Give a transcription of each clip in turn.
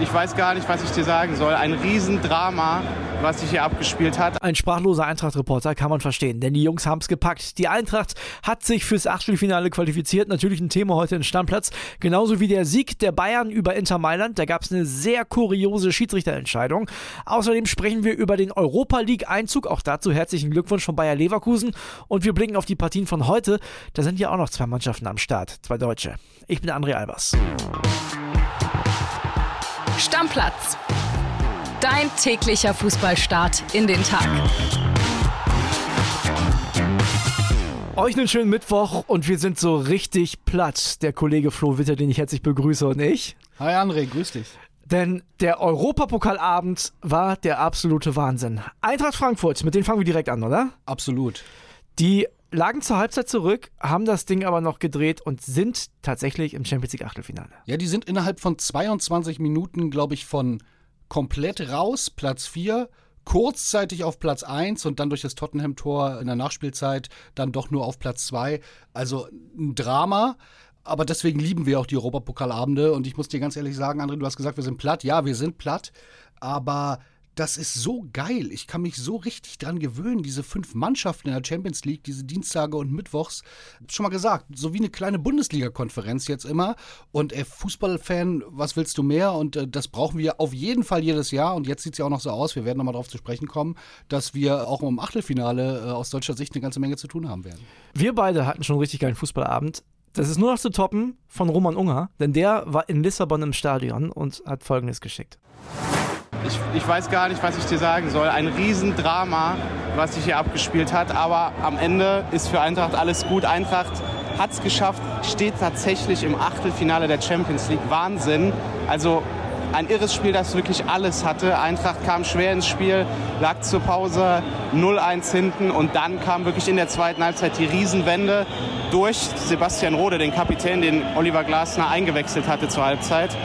Ich, weiß gar nicht, was ich dir sagen soll. Ein Riesendrama, was sich hier abgespielt hat. Ein sprachloser Eintracht-Reporter kann man verstehen, denn die Jungs haben es gepackt. Die Eintracht hat sich fürs Achtelfinale qualifiziert. Natürlich ein Thema heute in Stammplatz. Genauso wie der Sieg der Bayern über Inter Mailand. Da gab es eine sehr kuriose Schiedsrichterentscheidung. Außerdem sprechen wir über den Europa League-Einzug. Auch dazu herzlichen Glückwunsch von Bayer Leverkusen. Und wir blicken auf die Partien von heute. Da sind ja auch noch zwei Mannschaften am Start, zwei Deutsche. Ich bin André Albers. Stammplatz. Dein täglicher Fußballstart in den Tag. Euch einen schönen Mittwoch und wir sind so richtig platt. Der Kollege Flo Witter, den ich herzlich begrüße und ich. Hi André, grüß dich. Denn der Europapokalabend war der absolute Wahnsinn. Eintracht Frankfurt, mit denen fangen wir direkt an, oder? Absolut. Die lagen zur Halbzeit zurück, haben das Ding aber noch gedreht und sind tatsächlich im Champions League Achtelfinale. Ja, die sind innerhalb von 22 Minuten, glaube ich, von komplett raus, Platz 4, kurzzeitig auf Platz 1 und dann durch das Tottenham-Tor in der Nachspielzeit dann doch nur auf Platz 2. Also ein Drama. Aber deswegen lieben wir auch die Europapokalabende. Und ich muss dir ganz ehrlich sagen, André, du hast gesagt, wir sind platt. Ja, wir sind platt. Aber das ist so geil. Ich kann mich so richtig dran gewöhnen, diese fünf Mannschaften in der Champions League, diese Dienstage und Mittwochs. Schon mal gesagt, so wie eine kleine Bundesliga-Konferenz jetzt immer. Und ey, Fußballfan, was willst du mehr? Und äh, das brauchen wir auf jeden Fall jedes Jahr. Und jetzt sieht es ja auch noch so aus, wir werden nochmal darauf zu sprechen kommen, dass wir auch im Achtelfinale äh, aus deutscher Sicht eine ganze Menge zu tun haben werden. Wir beide hatten schon einen richtig geilen Fußballabend. Das ist nur noch zu toppen von Roman Unger, denn der war in Lissabon im Stadion und hat Folgendes geschickt ich, ich weiß gar nicht, was ich dir sagen soll. Ein Riesendrama, was sich hier abgespielt hat. Aber am Ende ist für Eintracht alles gut. Eintracht hat es geschafft, steht tatsächlich im Achtelfinale der Champions League. Wahnsinn. Also ein irres Spiel, das wirklich alles hatte. Eintracht kam schwer ins Spiel, lag zur Pause 0-1 hinten und dann kam wirklich in der zweiten Halbzeit die Riesenwende durch Sebastian Rode, den Kapitän, den Oliver Glasner eingewechselt hatte zur Halbzeit.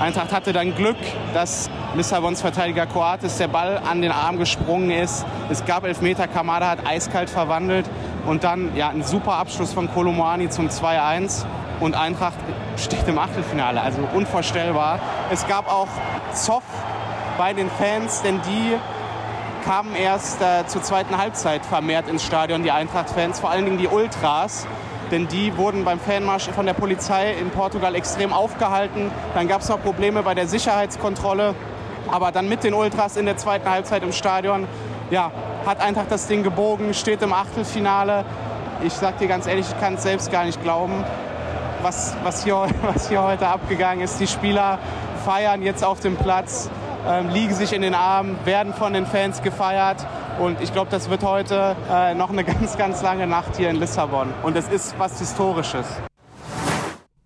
Eintracht hatte dann Glück, dass Lissabons Verteidiger Coates der Ball an den Arm gesprungen ist. Es gab Elfmeter, Kamada hat eiskalt verwandelt und dann ja, ein super Abschluss von Kolomoani zum 2-1 und Eintracht steht im Achtelfinale, also unvorstellbar. Es gab auch Zoff bei den Fans, denn die kamen erst äh, zur zweiten Halbzeit vermehrt ins Stadion, die Eintracht-Fans, vor allen Dingen die Ultras denn die wurden beim Fanmarsch von der Polizei in Portugal extrem aufgehalten. Dann gab es noch Probleme bei der Sicherheitskontrolle. Aber dann mit den Ultras in der zweiten Halbzeit im Stadion, ja, hat Eintracht das Ding gebogen, steht im Achtelfinale. Ich sag dir ganz ehrlich, ich kann es selbst gar nicht glauben, was, was, hier, was hier heute abgegangen ist. Die Spieler feiern jetzt auf dem Platz, ähm, liegen sich in den Armen, werden von den Fans gefeiert. Und ich glaube, das wird heute äh, noch eine ganz, ganz lange Nacht hier in Lissabon. Und es ist was Historisches.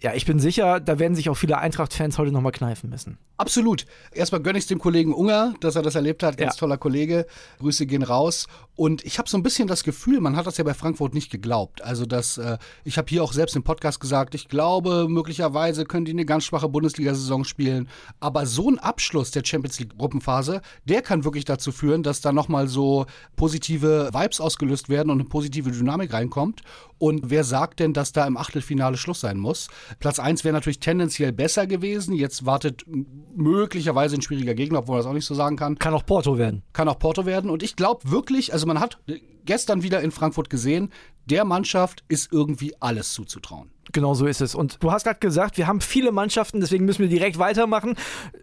Ja, ich bin sicher, da werden sich auch viele Eintracht-Fans heute nochmal kneifen müssen. Absolut. Erstmal gönne ich es dem Kollegen Unger, dass er das erlebt hat. Ganz ja. toller Kollege. Grüße gehen raus. Und ich habe so ein bisschen das Gefühl, man hat das ja bei Frankfurt nicht geglaubt. Also, dass äh, ich habe hier auch selbst im Podcast gesagt, ich glaube, möglicherweise können die eine ganz schwache Bundesliga-Saison spielen. Aber so ein Abschluss der Champions League-Gruppenphase, der kann wirklich dazu führen, dass da nochmal so positive Vibes ausgelöst werden und eine positive Dynamik reinkommt. Und wer sagt denn, dass da im Achtelfinale Schluss sein muss? Platz 1 wäre natürlich tendenziell besser gewesen. Jetzt wartet möglicherweise ein schwieriger Gegner, obwohl man das auch nicht so sagen kann. Kann auch Porto werden. Kann auch Porto werden. Und ich glaube wirklich, also man hat gestern wieder in Frankfurt gesehen, der Mannschaft ist irgendwie alles zuzutrauen. Genau so ist es. Und du hast gerade gesagt, wir haben viele Mannschaften, deswegen müssen wir direkt weitermachen.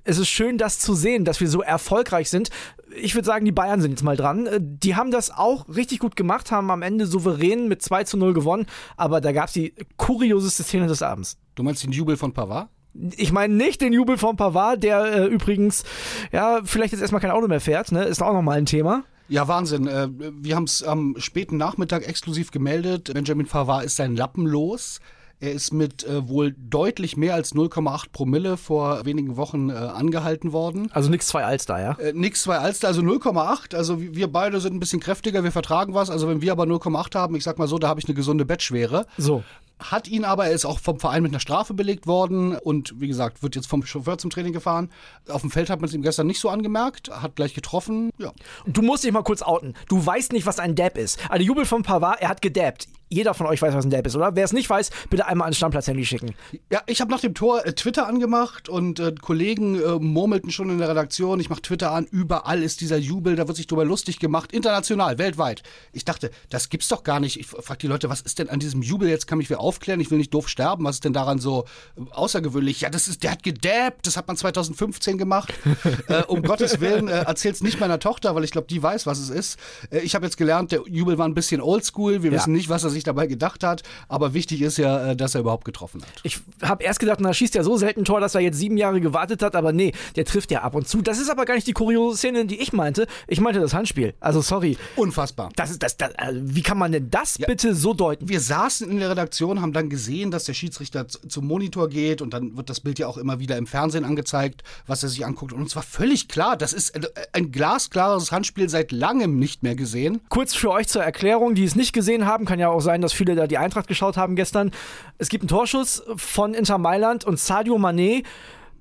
Es ist schön, das zu sehen, dass wir so erfolgreich sind. Ich würde sagen, die Bayern sind jetzt mal dran. Die haben das auch richtig gut gemacht, haben am Ende souverän mit 2 zu 0 gewonnen, aber da gab es die kurioseste Szene des Abends. Du meinst den Jubel von Pavard? Ich meine nicht den Jubel von Pavard, der äh, übrigens, ja, vielleicht jetzt erstmal kein Auto mehr fährt, ne? Ist auch nochmal ein Thema. Ja, Wahnsinn. Äh, wir haben es am späten Nachmittag exklusiv gemeldet. Benjamin Pavard ist sein Lappen los. Er ist mit äh, wohl deutlich mehr als 0,8 Promille vor wenigen Wochen äh, angehalten worden. Also nix zwei Alster, ja? Äh, nix zwei Alster, also 0,8. Also wir beide sind ein bisschen kräftiger, wir vertragen was. Also wenn wir aber 0,8 haben, ich sag mal so, da habe ich eine gesunde Bettschwere. So hat ihn aber, er ist auch vom Verein mit einer Strafe belegt worden und wie gesagt, wird jetzt vom Chauffeur zum Training gefahren. Auf dem Feld hat man es ihm gestern nicht so angemerkt, hat gleich getroffen, ja. Du musst dich mal kurz outen. Du weißt nicht, was ein Dab ist. Also Jubel von Pavard, er hat gedabbt. Jeder von euch weiß, was ein Delp ist, oder? Wer es nicht weiß, bitte einmal ans Stammplatz-Handy schicken. Ja, ich habe nach dem Tor äh, Twitter angemacht und äh, Kollegen äh, murmelten schon in der Redaktion, ich mache Twitter an, überall ist dieser Jubel, da wird sich drüber lustig gemacht, international, weltweit. Ich dachte, das gibt's doch gar nicht. Ich frage die Leute, was ist denn an diesem Jubel jetzt? Kann mich wer aufklären? Ich will nicht doof sterben. Was ist denn daran so äh, außergewöhnlich? Ja, das ist, der hat gedabbt, das hat man 2015 gemacht. äh, um Gottes Willen, äh, erzähl's nicht meiner Tochter, weil ich glaube, die weiß, was es ist. Äh, ich habe jetzt gelernt, der Jubel war ein bisschen oldschool. Wir Ja. wissen nicht, was er sich dabei gedacht hat, aber wichtig ist ja, äh, dass er überhaupt getroffen hat. Ich habe erst gedacht, na, schießt ja so selten Tor, dass er jetzt sieben Jahre gewartet hat, aber nee, der trifft ja ab und zu. Das ist aber gar nicht die kuriose Szene, die ich meinte. Ich meinte das Handspiel. Also sorry. Unfassbar. Das ist das, das also, wie kann man denn das bitte so deuten? Wir saßen in der Redaktion, haben dann gesehen, dass der Schiedsrichter zum Monitor geht und dann wird das Bild ja auch immer wieder im Fernsehen angezeigt, was er sich anguckt. Und uns war völlig klar, das ist äh, ein glasklares Handspiel seit langem nicht mehr gesehen. Kurz für euch zur Erklärung, die es nicht gesehen haben, kann ja auch sein, dass viele da die Eintracht geschaut haben gestern. Es gibt einen Torschuss von Inter Mailand und Sadio Mané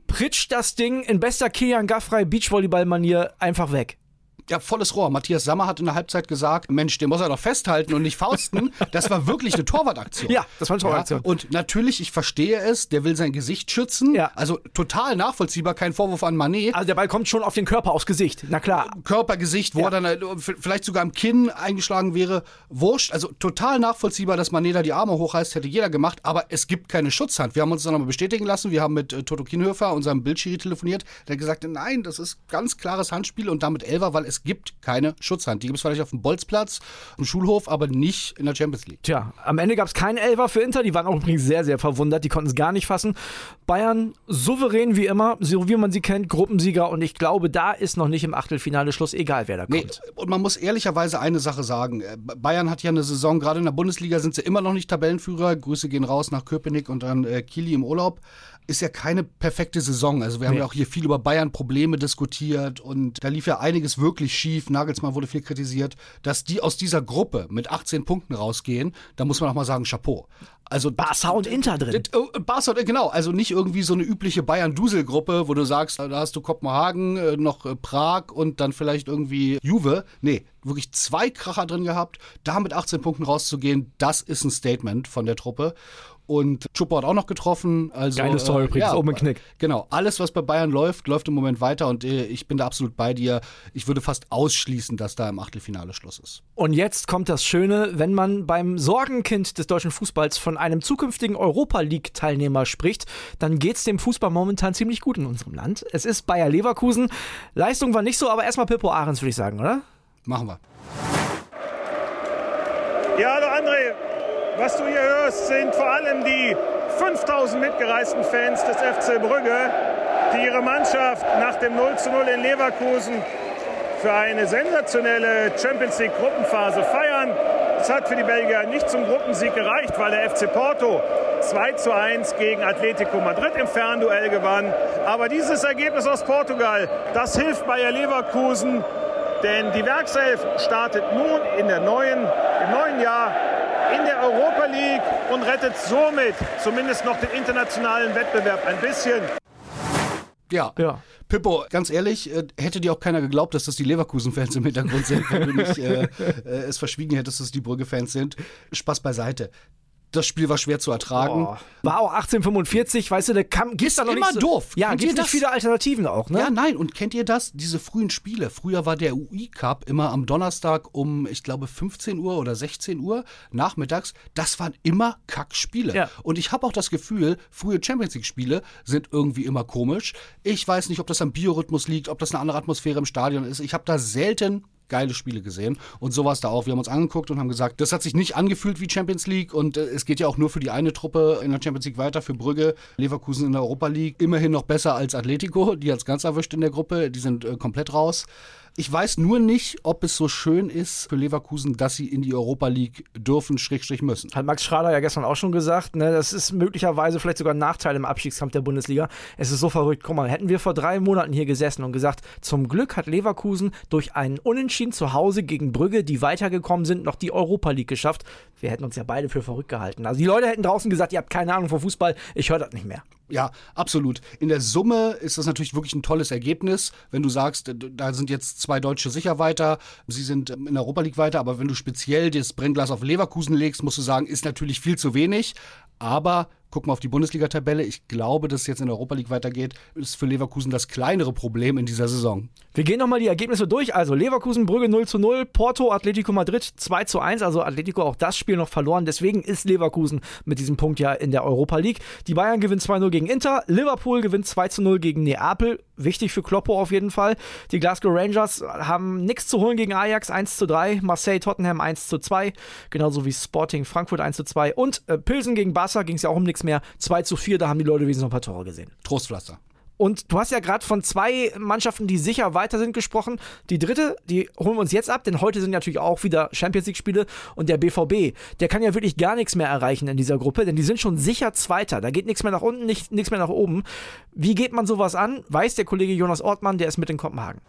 pritscht das Ding in bester Kilian Gaffrey Beachvolleyball-Manier einfach weg. Ja, volles Rohr. Matthias Sammer hat in der Halbzeit gesagt, Mensch, den muss er doch festhalten und nicht fausten. Das war wirklich eine Torwartaktion. Ja, das war eine Torwartaktion. Ja, und natürlich, ich verstehe es, der will sein Gesicht schützen. Ja. Also total nachvollziehbar, kein Vorwurf an Manet. Also der Ball kommt schon auf den Körper, aufs Gesicht. Na klar. Körpergesicht, wo Ja. er dann v- vielleicht sogar im Kinn eingeschlagen wäre, wurscht. Also total nachvollziehbar, dass Manet da die Arme hochreißt, hätte jeder gemacht, aber es gibt keine Schutzhand. Wir haben uns dann nochmal bestätigen lassen, wir haben mit äh, Toto Kienhöfer, unserem Bildschiri, telefoniert, der hat gesagt, nein, das ist ganz klares Handspiel und damit Elfer, weil es gibt keine Schutzhand. Die gibt es vielleicht auf dem Bolzplatz, im Schulhof, aber nicht in der Champions League. Tja, am Ende gab es keinen Elfer für Inter. Die waren auch übrigens sehr, sehr verwundert. Die konnten es gar nicht fassen. Bayern souverän wie immer, so wie man sie kennt, Gruppensieger. Und ich glaube, da ist noch nicht im Achtelfinale Schluss, egal wer da Nee, kommt. und man muss ehrlicherweise eine Sache sagen. Äh, Bayern hat ja eine Saison, gerade in der Bundesliga sind sie immer noch nicht Tabellenführer. Grüße gehen raus nach Köpenick und dann äh, Kili im Urlaub. Ist ja keine perfekte Saison. Also wir haben Nee. ja auch hier viel über Bayern-Probleme diskutiert und da lief ja einiges wirklich schief. Nagelsmann wurde viel kritisiert. Dass die aus dieser Gruppe mit 18 Punkten rausgehen, da muss man auch mal sagen, Chapeau. Also Barca und Inter drin. das, äh, Barca, äh, genau, also nicht irgendwie so eine übliche Bayern-Dusel-Gruppe, wo du sagst, da hast du Kopenhagen, äh, noch äh, Prag und dann vielleicht irgendwie Juve. Nee, wirklich zwei Kracher drin gehabt. Da mit 18 Punkten rauszugehen, das ist ein Statement von der Truppe. Und Chupo hat auch noch getroffen. Also, Geiles Tor übrigens, oben im Knick. Genau, alles, was bei Bayern läuft, läuft im Moment weiter und äh, ich bin da absolut bei dir. Ich würde fast ausschließen, dass da im Achtelfinale Schluss ist. Und jetzt kommt das Schöne, wenn man beim Sorgenkind des deutschen Fußballs von einem zukünftigen Europa League-Teilnehmer spricht, dann geht's dem Fußball momentan ziemlich gut in unserem Land. Es ist Bayer Leverkusen. Leistung war nicht so, aber erstmal Pippo Ahrens, würde ich sagen, oder? Machen wir. Ja, hallo André. Was du hier hörst, sind vor allem die 5000 mitgereisten Fans des FC Brügge, die ihre Mannschaft nach dem 0 zu 0 in Leverkusen für eine sensationelle Champions League Gruppenphase feiern. Es hat für die Belgier nicht zum Gruppensieg gereicht, weil der FC Porto 2 zu 1 gegen Atletico Madrid im Fernduell gewann. Aber dieses Ergebnis aus Portugal, das hilft Bayer Leverkusen, denn die Werkself startet nun in der neuen, im neuen Jahr in der Europa League und rettet somit zumindest noch den internationalen Wettbewerb ein bisschen. Ja. Ja. Pippo, ganz ehrlich, äh, hätte dir auch keiner geglaubt, dass das die Leverkusen-Fans im Hintergrund sind, wenn du nicht äh, äh, es verschwiegen hättest, dass es die Brügge-Fans sind. Spaß beiseite. Das Spiel war schwer zu ertragen. War auch 1845, weißt du, da kam, gibt's da noch immer nicht so, doof. Ja, gibt nicht das? viele Alternativen auch, ne? Ja, nein, und kennt ihr das? Diese frühen Spiele. Früher war der UI-Cup immer am Donnerstag um, ich glaube, 15 Uhr oder 16 Uhr nachmittags. Das waren immer Kackspiele. Ja. Und ich habe auch das Gefühl, frühe Champions League-Spiele sind irgendwie immer komisch. Ich weiß nicht, ob das am Biorhythmus liegt, ob das eine andere Atmosphäre im Stadion ist. Ich habe da selten geile Spiele gesehen und so war da auch. Wir haben uns angeguckt und haben gesagt, das hat sich nicht angefühlt wie Champions League und äh, es geht ja auch nur für die eine Truppe in der Champions League weiter, für Brügge, Leverkusen in der Europa League. Immerhin noch besser als Atletico, die hat's ganz erwischt in der Gruppe, die sind äh, komplett raus. Ich weiß nur nicht, ob es so schön ist für Leverkusen, dass sie in die Europa League dürfen, Schrägstrich müssen. Hat Max Schrader ja gestern auch schon gesagt, ne, das ist möglicherweise vielleicht sogar ein Nachteil im Abstiegskampf der Bundesliga. Es ist so verrückt. Guck mal, hätten wir vor drei Monaten hier gesessen und gesagt, zum Glück hat Leverkusen durch einen Unentschieden zu Hause gegen Brügge, die weitergekommen sind, noch die Europa League geschafft. Wir hätten uns ja beide für verrückt gehalten. Also die Leute hätten draußen gesagt, ihr habt keine Ahnung vom Fußball, ich höre das nicht mehr. Ja, absolut. In der Summe ist das natürlich wirklich ein tolles Ergebnis, wenn du sagst, da sind jetzt zwei Deutsche sicher weiter, sie sind in der Europa League weiter, aber wenn du speziell das Brennglas auf Leverkusen legst, musst du sagen, ist natürlich viel zu wenig. Aber guck mal auf die Bundesliga-Tabelle. Ich glaube, dass es jetzt in der Europa League weitergeht, ist für Leverkusen das kleinere Problem in dieser Saison. Wir gehen nochmal die Ergebnisse durch. Also Leverkusen, Brügge 0 zu 0, Porto, Atletico Madrid 2 zu 1. Also Atletico auch das Spiel noch verloren. Deswegen ist Leverkusen mit diesem Punkt ja in der Europa League. Die Bayern gewinnen 2-0 gegen Inter. Liverpool gewinnt 2 zu 0 gegen Neapel. Wichtig für Kloppo auf jeden Fall. Die Glasgow Rangers haben nichts zu holen gegen Ajax 1 zu 3. Marseille Tottenham 1 zu 2. Genauso wie Sporting Frankfurt 1 zu 2. Und äh, Pilsen gegen Barca ging es ja auch um nichts mehr. 2 zu 4. Da haben die Leute wenigstens noch ein paar Tore gesehen. Trostpflaster. Und du hast ja gerade von zwei Mannschaften, die sicher weiter sind, gesprochen. Die dritte, die holen wir uns jetzt ab, denn heute sind natürlich auch wieder Champions League-Spiele. Und der BVB, der kann ja wirklich gar nichts mehr erreichen in dieser Gruppe, denn die sind schon sicher Zweiter. Da geht nichts mehr nach unten, nicht, nichts mehr nach oben. Wie geht man sowas an? Weiß der Kollege Jonas Ortmann, der ist mit in Kopenhagen.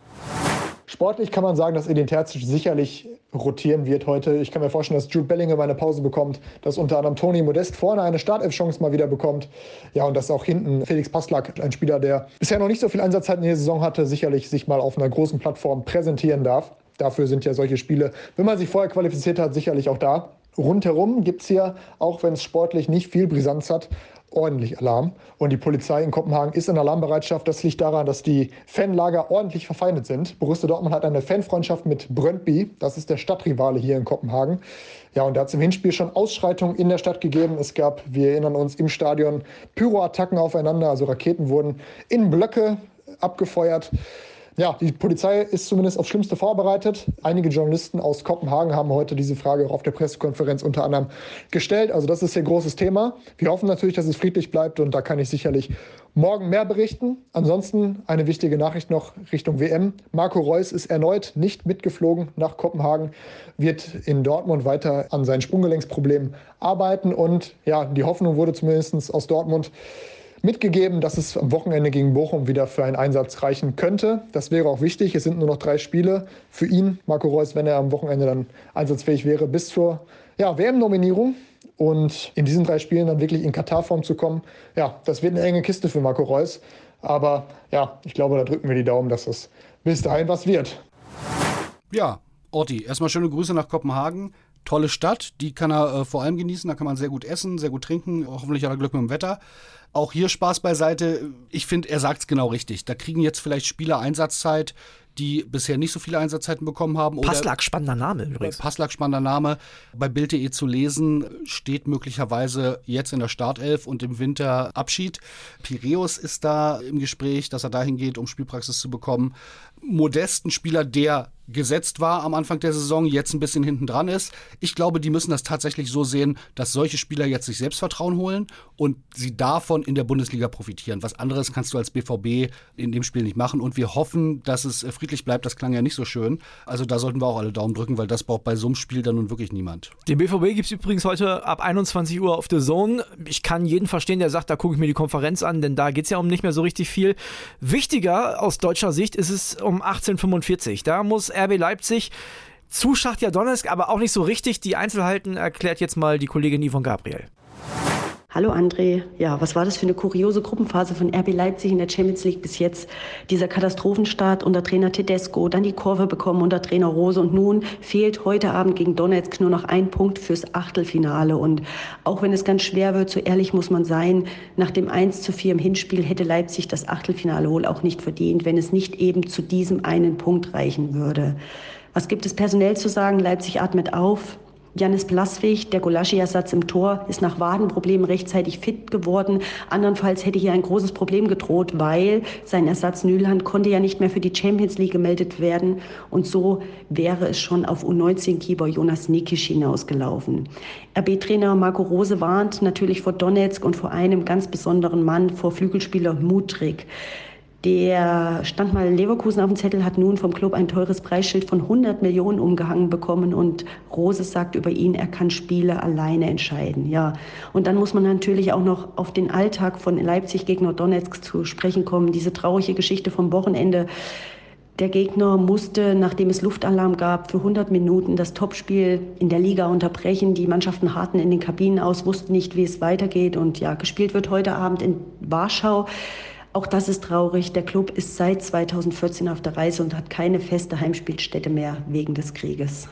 Sportlich kann man sagen, dass Edin Terzic sicherlich rotieren wird heute. Ich kann mir vorstellen, dass Jude Bellingham eine Pause bekommt, dass unter anderem Toni Modest vorne eine Startelf-Chance mal wieder bekommt. Ja, und dass auch hinten Felix Passlack, ein Spieler, der bisher noch nicht so viel Einsatzzeit in der Saison hatte, sicherlich sich mal auf einer großen Plattform präsentieren darf. Dafür sind ja solche Spiele, wenn man sich vorher qualifiziert hat, sicherlich auch da. Rundherum gibt es hier, auch wenn es sportlich nicht viel Brisanz hat, ordentlich Alarm. Und die Polizei in Kopenhagen ist in Alarmbereitschaft. Das liegt daran, dass die Fanlager ordentlich verfeindet sind. Borussia Dortmund hat eine Fanfreundschaft mit Brøndby. Das ist der Stadtrivale hier in Kopenhagen. Ja, und da hat es im Hinspiel schon Ausschreitungen in der Stadt gegeben. Es gab, wir erinnern uns, im Stadion Pyroattacken aufeinander. Also Raketen wurden in Blöcke abgefeuert. Ja, die Polizei ist zumindest aufs Schlimmste vorbereitet. Einige Journalisten aus Kopenhagen haben heute diese Frage auch auf der Pressekonferenz unter anderem gestellt. Also das ist hier großes Thema. Wir hoffen natürlich, dass es friedlich bleibt und da kann ich sicherlich morgen mehr berichten. Ansonsten eine wichtige Nachricht noch Richtung WM. Marco Reus ist erneut nicht mitgeflogen nach Kopenhagen, wird in Dortmund weiter an seinen Sprunggelenksproblemen arbeiten und ja, die Hoffnung wurde zumindest aus Dortmund mitgegeben, dass es am Wochenende gegen Bochum wieder für einen Einsatz reichen könnte. Das wäre auch wichtig. Es sind nur noch drei Spiele für ihn, Marco Reus, wenn er am Wochenende dann einsatzfähig wäre, bis zur ja, WM-Nominierung. Und in diesen drei Spielen dann wirklich in Katar-Form zu kommen, ja, das wird eine enge Kiste für Marco Reus. Aber ja, ich glaube, da drücken wir die Daumen, dass es bis dahin was wird. Ja, Orti, erstmal schöne Grüße nach Kopenhagen. Tolle Stadt, die kann er äh, vor allem genießen. Da kann man sehr gut essen, sehr gut trinken. Hoffentlich hat er Glück mit dem Wetter. Auch hier Spaß beiseite. Ich finde, er sagt es genau richtig. Da kriegen jetzt vielleicht Spieler Einsatzzeit, die bisher nicht so viele Einsatzzeiten bekommen haben. Passlack, spannender Name übrigens. Passlack, spannender Name. Bei Bild.de zu lesen steht möglicherweise jetzt in der Startelf und im Winter Abschied. Piräus ist da im Gespräch, dass er dahin geht, um Spielpraxis zu bekommen. Modesten Spieler, der gesetzt war am Anfang der Saison, jetzt ein bisschen hinten dran ist. Ich glaube, die müssen das tatsächlich so sehen, dass solche Spieler jetzt sich Selbstvertrauen holen und sie davon in der Bundesliga profitieren. Was anderes kannst du als BVB in dem Spiel nicht machen und wir hoffen, dass es äh, friedlich bleibt. Das klang ja nicht so schön. Also da sollten wir auch alle Daumen drücken, weil das braucht bei so einem Spiel dann nun wirklich niemand. Den BVB gibt es übrigens heute ab 21 Uhr auf The Zone. Ich kann jeden verstehen, der sagt, da gucke ich mir die Konferenz an, denn da geht es ja um nicht mehr so richtig viel. Wichtiger aus deutscher Sicht ist es um 1845. Da muss RB Leipzig zu Schachtja Donetsk, aber auch nicht so richtig. Die Einzelheiten erklärt jetzt mal die Kollegin Yvonne Gabriel. Hallo André. Ja, was war das für eine kuriose Gruppenphase von RB Leipzig in der Champions League bis jetzt? Dieser Katastrophenstart unter Trainer Tedesco, dann die Kurve bekommen unter Trainer Rose und nun fehlt heute Abend gegen Donetsk nur noch ein Punkt fürs Achtelfinale. Und auch wenn es ganz schwer wird, so ehrlich muss man sein, nach dem 1 zu 4 im Hinspiel hätte Leipzig das Achtelfinale wohl auch nicht verdient, wenn es nicht eben zu diesem einen Punkt reichen würde. Was gibt es personell zu sagen? Leipzig atmet auf. Janis Blaswig, der Golaschi-Ersatz im Tor, ist nach Wadenproblemen rechtzeitig fit geworden. Andernfalls hätte hier ein großes Problem gedroht, weil sein Ersatz Nüland konnte ja nicht mehr für die Champions League gemeldet werden. Und so wäre es schon auf U19-Keeper Jonas Nikisch hinausgelaufen. RB-Trainer Marco Rose warnt natürlich vor Donetsk und vor einem ganz besonderen Mann, vor Flügelspieler Mutrik. Der stand mal Leverkusen auf dem Zettel, hat nun vom Club ein teures Preisschild von 100 Millionen umgehangen bekommen und Rose sagt über ihn, er kann Spiele alleine entscheiden. Ja, und dann muss man natürlich auch noch auf den Alltag von Leipzig gegen Donetsk zu sprechen kommen. Diese traurige Geschichte vom Wochenende Der Gegner musste, nachdem es Luftalarm gab, für 100 Minuten das Topspiel in der Liga unterbrechen. Die Mannschaften harten in den Kabinen aus, wussten nicht, wie es weitergeht. Und ja, gespielt wird heute Abend in Warschau. Auch das ist traurig. Der Club ist seit 2014 auf der Reise und hat keine feste Heimspielstätte mehr wegen des Krieges.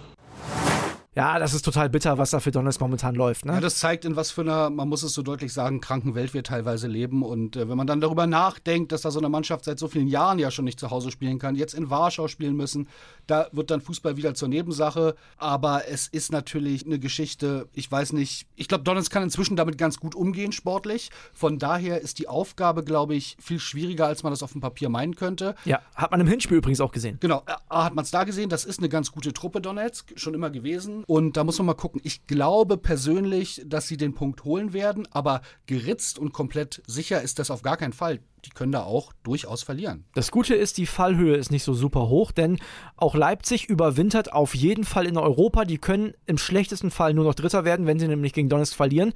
Ja, das ist total bitter, was da für Donetsk momentan läuft. Ne? Ja, das zeigt, in was für einer, man muss es so deutlich sagen, kranken Welt wir teilweise leben. Und äh, wenn man dann darüber nachdenkt, dass da so eine Mannschaft seit so vielen Jahren ja schon nicht zu Hause spielen kann, jetzt in Warschau spielen müssen, da wird dann Fußball wieder zur Nebensache. Aber es ist natürlich eine Geschichte, ich weiß nicht, ich glaube, Donetsk kann inzwischen damit ganz gut umgehen, sportlich. Von daher ist die Aufgabe, glaube ich, viel schwieriger, als man das auf dem Papier meinen könnte. Ja, hat man im Hinspiel übrigens auch gesehen. Genau, A, hat man es da gesehen, das ist eine ganz gute Truppe Donetsk, schon immer gewesen. Und da muss man mal gucken. Ich glaube persönlich, dass sie den Punkt holen werden, aber geritzt und komplett sicher ist das auf gar keinen Fall die können da auch durchaus verlieren. Das Gute ist, die Fallhöhe ist nicht so super hoch, denn auch Leipzig überwintert auf jeden Fall in Europa. Die können im schlechtesten Fall nur noch Dritter werden, wenn sie nämlich gegen Donetsk verlieren.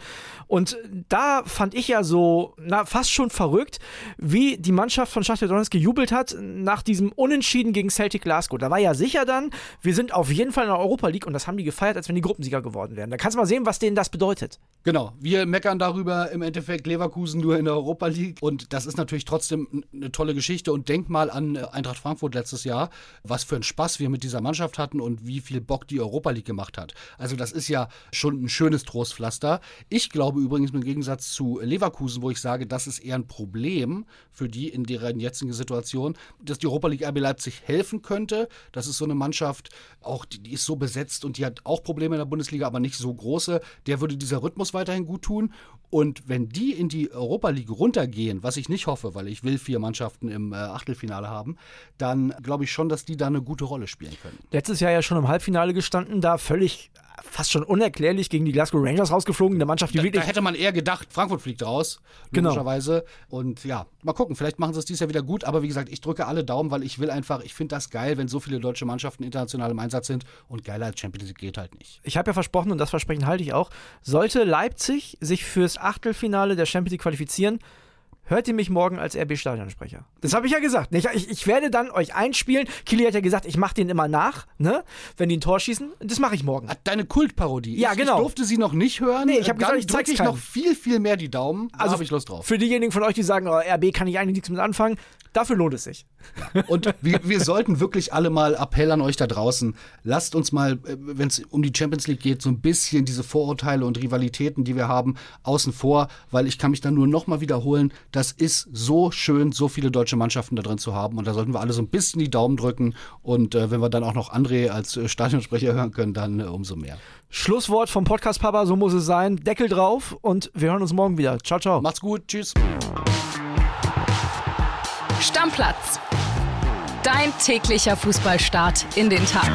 Und da fand ich ja so, na, fast schon verrückt, wie die Mannschaft von Schachtel Donetsk gejubelt hat nach diesem Unentschieden gegen Celtic Glasgow. Da war ja sicher dann, wir sind auf jeden Fall in der Europa League und das haben die gefeiert, als wenn die Gruppensieger geworden wären. Da kannst du mal sehen, was denen das bedeutet. Genau, wir meckern darüber im Endeffekt Leverkusen nur in der Europa League und das ist natürlich trotzdem eine tolle Geschichte und denk mal an äh, Eintracht Frankfurt letztes Jahr, was für einen Spaß wir mit dieser Mannschaft hatten und wie viel Bock die Europa League gemacht hat. Also das ist ja schon ein schönes Trostpflaster. Ich glaube übrigens im Gegensatz zu Leverkusen, wo ich sage, das ist eher ein Problem für die in deren jetzigen Situation, dass die Europa League RB Leipzig helfen könnte. Das ist so eine Mannschaft, auch die, die ist so besetzt und die hat auch Probleme in der Bundesliga, aber nicht so große. Der würde dieser Rhythmus weiterhin gut tun. Und wenn die in die Europa League runtergehen, was ich nicht hoffe, weil ich will vier Mannschaften im äh, Achtelfinale haben, dann glaube ich schon, dass die da eine gute Rolle spielen können. Letztes Jahr ja schon im Halbfinale gestanden, da völlig fast schon unerklärlich gegen die Glasgow Rangers rausgeflogen. Eine Mannschaft, die da, wirklich. Da hätte man eher gedacht, Frankfurt fliegt raus, genau. logischerweise. Und ja, mal gucken, vielleicht machen sie es dieses Jahr wieder gut. Aber wie gesagt, ich drücke alle Daumen, weil ich will einfach, ich finde das geil, wenn so viele deutsche Mannschaften international im Einsatz sind. Und geiler als Champions League geht halt nicht. Ich habe ja versprochen, und das Versprechen halte ich auch, sollte Leipzig sich fürs Achtelfinale der Champions League qualifizieren, hört ihr mich morgen als RB-Stadionsprecher. Das habe ich ja gesagt. Ich, ich, ich, werde dann euch einspielen. Kili hat ja gesagt, ich mache den immer nach, ne? wenn die ein Tor schießen. Das mache ich morgen. Deine Kultparodie. Ja, ich, genau. Ich durfte sie noch nicht hören. Nee, ich habe gesagt, ich zeige ich noch viel, viel mehr die Daumen. Da also habe ich Lust drauf. Für diejenigen von euch, die sagen, oh, RB kann ich eigentlich nichts mit anfangen, dafür lohnt es sich. Und wir, wir sollten wirklich alle mal Appell an euch da draußen. Lasst uns mal, äh, wenn es um die Champions League geht, so ein bisschen diese Vorurteile und Rivalitäten, die wir haben, außen vor, weil ich kann mich dann nur noch mal wiederholen, das ist so schön, so viele deutsche Mannschaften da drin zu haben. Und da sollten wir alle so ein bisschen die Daumen drücken. Und äh, wenn wir dann auch noch André als äh, Stadionsprecher hören können, dann äh, umso mehr. Schlusswort vom Podcast Papa, so muss es sein. Deckel drauf und wir hören uns morgen wieder. Ciao, ciao. Macht's gut. Tschüss. Stammplatz. Dein täglicher Fußballstart in den Tag.